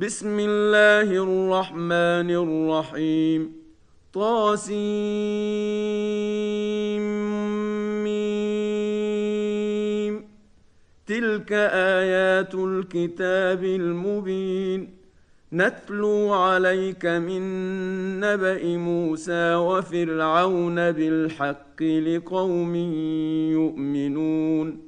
بسم الله الرحمن الرحيم. طاسيم تلك آيات الكتاب المبين. نتلو عليك من نبأ موسى وفرعون بالحق لقوم يؤمنون.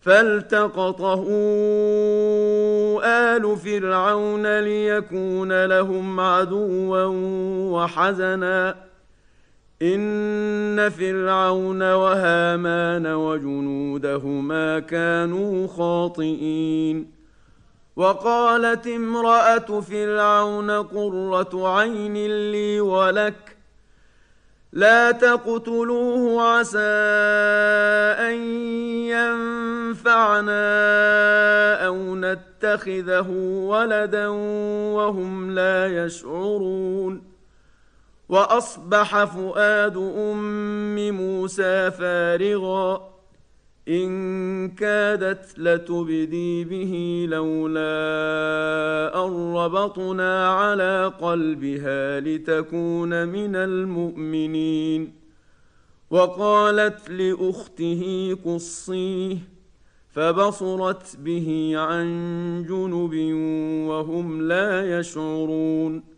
فالتقطه آل فرعون ليكون لهم عدوا وحزنا. إن فرعون وهامان وجنودهما كانوا خاطئين. وقالت امرأة فرعون قرة عين لي ولك لا تقتلوه عسى أن ينفعنا أو نتخذه ولدا وهم لا يشعرون. وأصبح فؤاد أم موسى فارغا. إن كادت لتبدي به لولا أن ربطنا على قلبها لتكون من المؤمنين. وقالت لأخته قصيه فبصرت به عن جنب وهم لا يشعرون.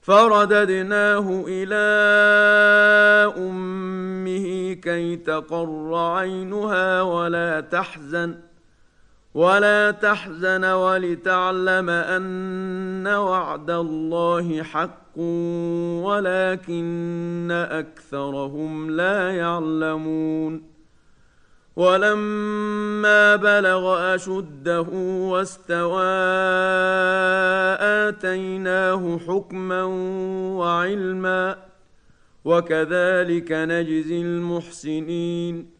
فرددناه إلى أمه كي تقر عينها ولا تحزن ولا تحزن ولتعلم أن وعد الله حق ولكن أكثرهم لا يعلمون. ولما بلغ أشده واستوى آتيناه حكما وعلما وكذلك نجزي المحسنين.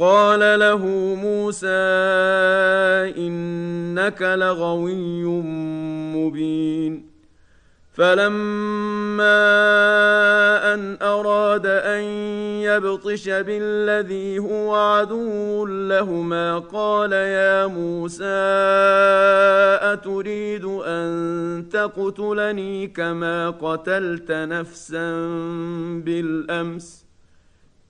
قال له موسى إنك لغوي مبين. فلما أن أراد أن يبطش بالذي هو عدو لهما قال يا موسى أتريد أن تقتلني كما قتلت نفسا بالأمس؟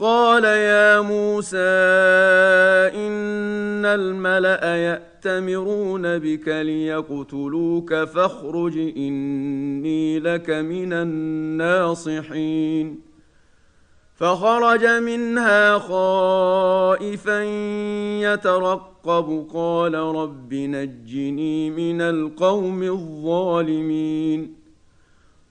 قال يا موسى إن الملأ يأتمرون بك ليقتلوك فاخرج إني لك من الناصحين. فخرج منها خائفا يترقب قال رب نجني من القوم الظالمين.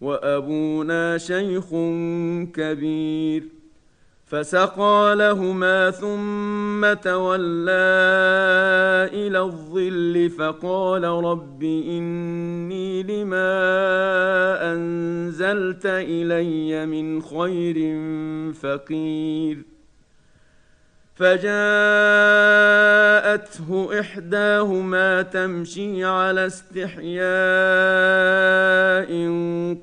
وأبونا شيخ كبير. فسقى لهما ثم تولى إلى الظل فقال رب إني لما أنزلت إلي من خير فقير. فجاءته إحداهما تمشي على استحياء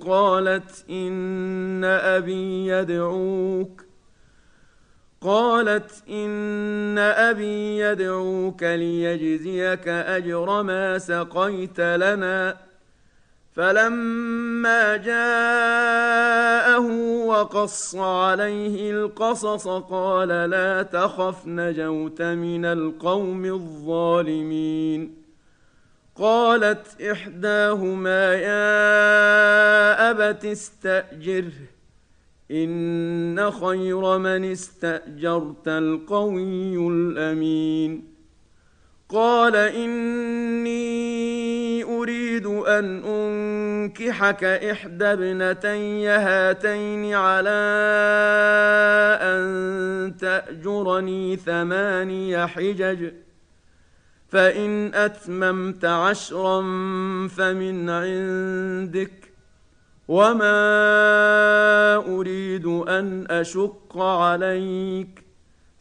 قالت إن أبي يدعوك قالت إن أبي يدعوك ليجزيك أجر ما سقيت لنا فلما جاءه وقص عليه القصص قال لا تخف نجوت من القوم الظالمين. قالت إحداهما يا أبت استاجره إن خير من استأجرت القوي الأمين. قال إني أريد أن أنكحك إحدى ابنتي هاتين على أن تأجرني ثماني حجج فإن أتممت عشرا فمن عندك وما أريد أن أشق عليك.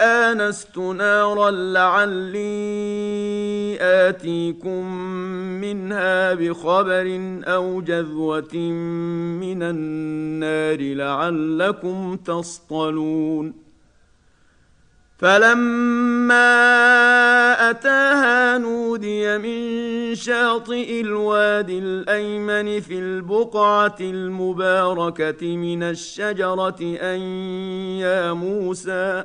آنست نارا لعلي آتيكم منها بخبر أو جذوة من النار لعلكم تصطلون. فلما أتاها نودي من شاطئ الوادي الأيمن في البقعة المباركة من الشجرة أن يا موسى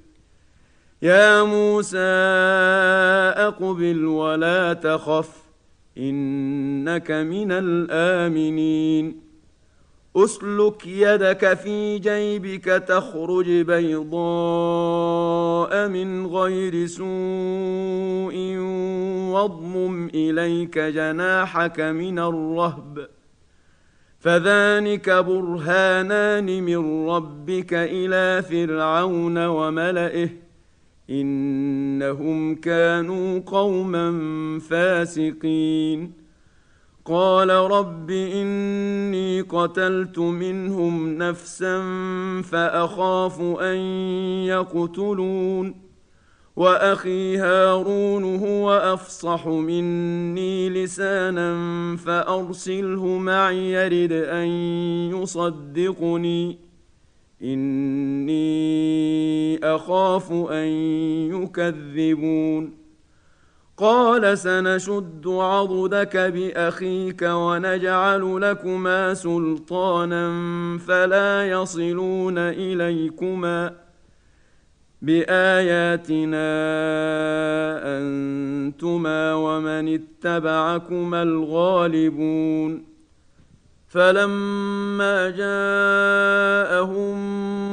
يا موسى أقبل ولا تخف إنك من الآمنين. أسلك يدك في جيبك تخرج بيضاء من غير سوء واضمم إليك جناحك من الرهب. فذلك برهانان من ربك إلى فرعون وملئه. إنهم كانوا قوما فاسقين. قال رب إني قتلت منهم نفسا فأخاف أن يقتلون. وأخي هارون هو أفصح مني لسانا فأرسله معي يرد أن يصدقني. إني أخاف أن يكذبون. قال سنشد عضدك بأخيك ونجعل لكما سلطانا فلا يصلون إليكما بآياتنا أنتما ومن اتبعكما الغالبون. فلما جاءهم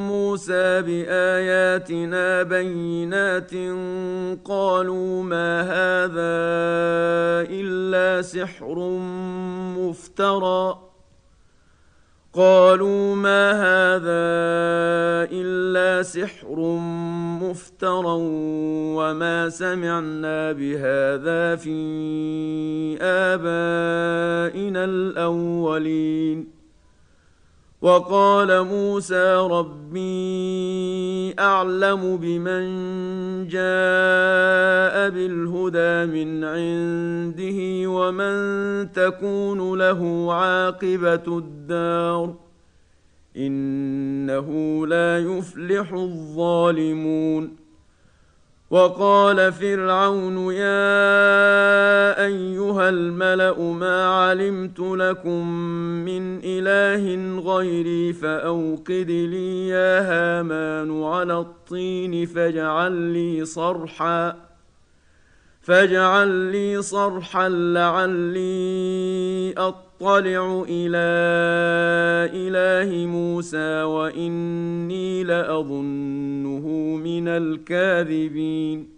موسى بآياتنا بينات قالوا ما هذا إلا سحر مفترى قالوا ما هذا إلا سحر مفترى وما سمعنا بهذا في آبائنا الأولين. وقال موسى ربي أعلم بمن جاء بالهدى من عنده ومن تكون له عاقبة الدار إنه لا يفلح الظالمون وقال فرعون يا أيها الملأ ما علمت لكم من اله غيري فأوقد لي يا هامان على الطين فاجعل لي صرحا فاجعل لي صرحا لعلي أطلع إلى إله موسى وإني لأظنه من الكاذبين.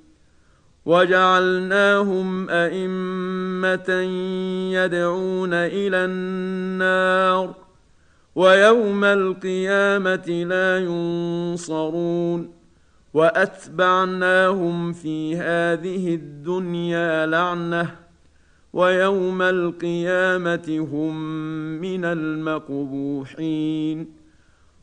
وجعلناهم أئمة يدعون إلى النار ويوم القيامة لا ينصرون وأتبعناهم في هذه الدنيا لعنة ويوم القيامة هم من المقبوحين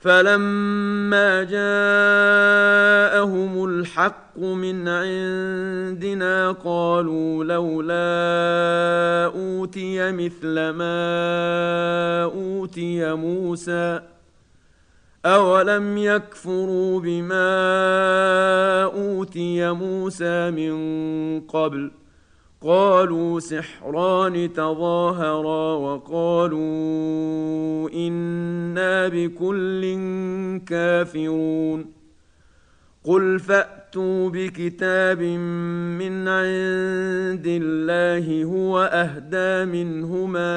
فلما جاءهم الحق من عندنا قالوا لولا اوتي مثل ما اوتي موسى اولم يكفروا بما اوتي موسى من قبل قالوا سحران تظاهرا وقالوا إنا بكل كافرون قل فأتوا بكتاب من عند الله هو أهدى منهما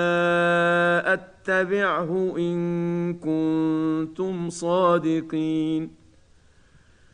أتبعه إن كنتم صادقين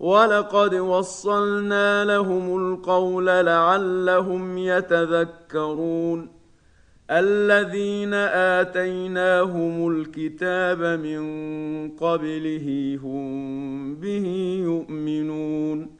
ولقد وصلنا لهم القول لعلهم يتذكرون الذين آتيناهم الكتاب من قبله هم به يؤمنون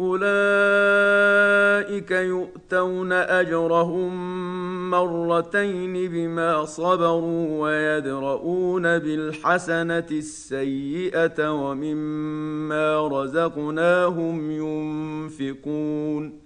أولئك يؤتون أجرهم مرتين بما صبروا ويدرؤون بالحسنة السيئة ومما رزقناهم ينفقون.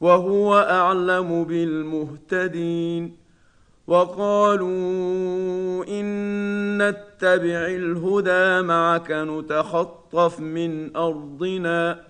وهو أعلم بالمهتدين وقالوا إن نتبع الهدى معك نتخطف من أرضنا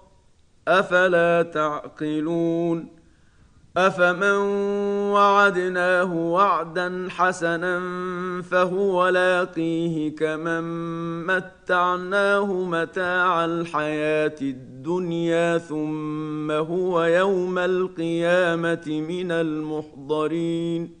أفلا تعقلون؟ أفمن وعدناه وعدا حسنا فهو لاقيه كمن متعناه متاع الحياة الدنيا ثم هو يوم القيامة من المحضرين.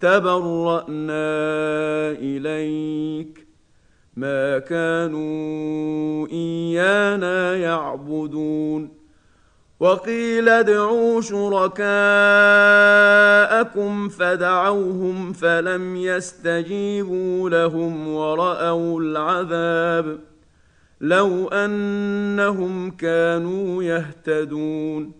تبرأنا إليك. ما كانوا إيانا يعبدون. وقيل ادعوا شركاءكم فدعوهم فلم يستجيبوا لهم ورأوا العذاب. لو أنهم كانوا يهتدون.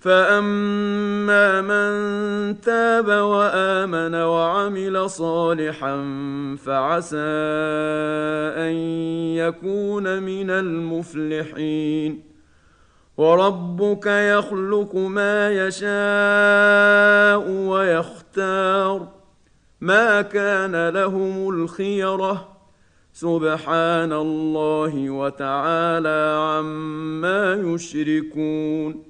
فاما من تاب وامن وعمل صالحا فعسى ان يكون من المفلحين وربك يخلق ما يشاء ويختار ما كان لهم الخيره سبحان الله وتعالى عما يشركون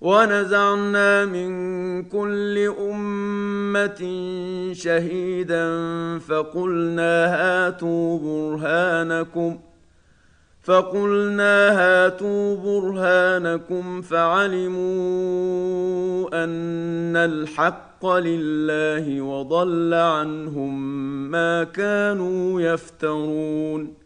ونزعنا من كل أمة شهيدا فقلنا هاتوا برهانكم فقلنا هاتوا برهانكم فعلموا أن الحق لله وضل عنهم ما كانوا يفترون.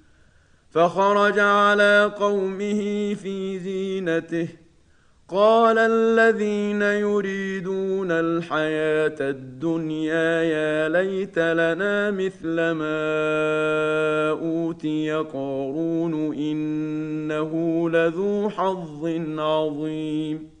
فخرج على قومه في زينته. قال الذين يريدون الحياة الدنيا يا ليت لنا مثل ما أوتي قارون إنه لذو حظ عظيم.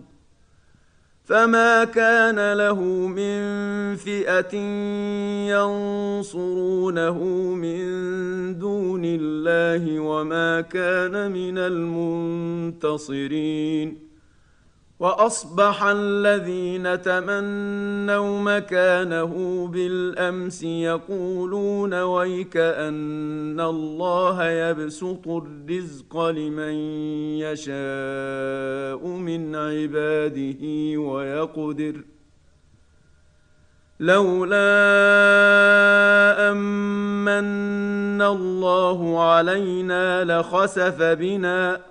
فما كان له من فئه ينصرونه من دون الله وما كان من المنتصرين وأصبح الذين تمنوا مكانه بالأمس يقولون ويك أن الله يبسط الرزق لمن يشاء من عباده ويقدر. لولا أمن الله علينا لخسف بنا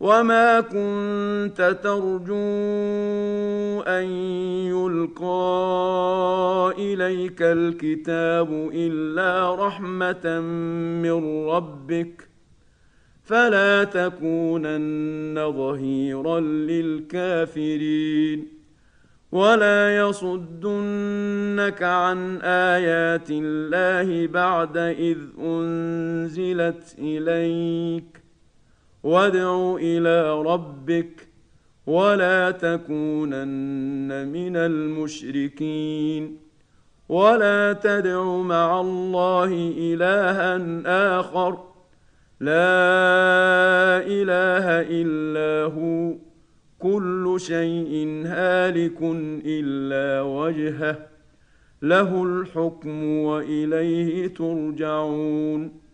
وما كنت ترجو ان يلقى اليك الكتاب الا رحمه من ربك فلا تكونن ظهيرا للكافرين ولا يصدنك عن ايات الله بعد اذ انزلت اليك وادع إلى ربك ولا تكونن من المشركين ولا تدع مع الله إلها آخر لا إله إلا هو كل شيء هالك إلا وجهه له الحكم وإليه ترجعون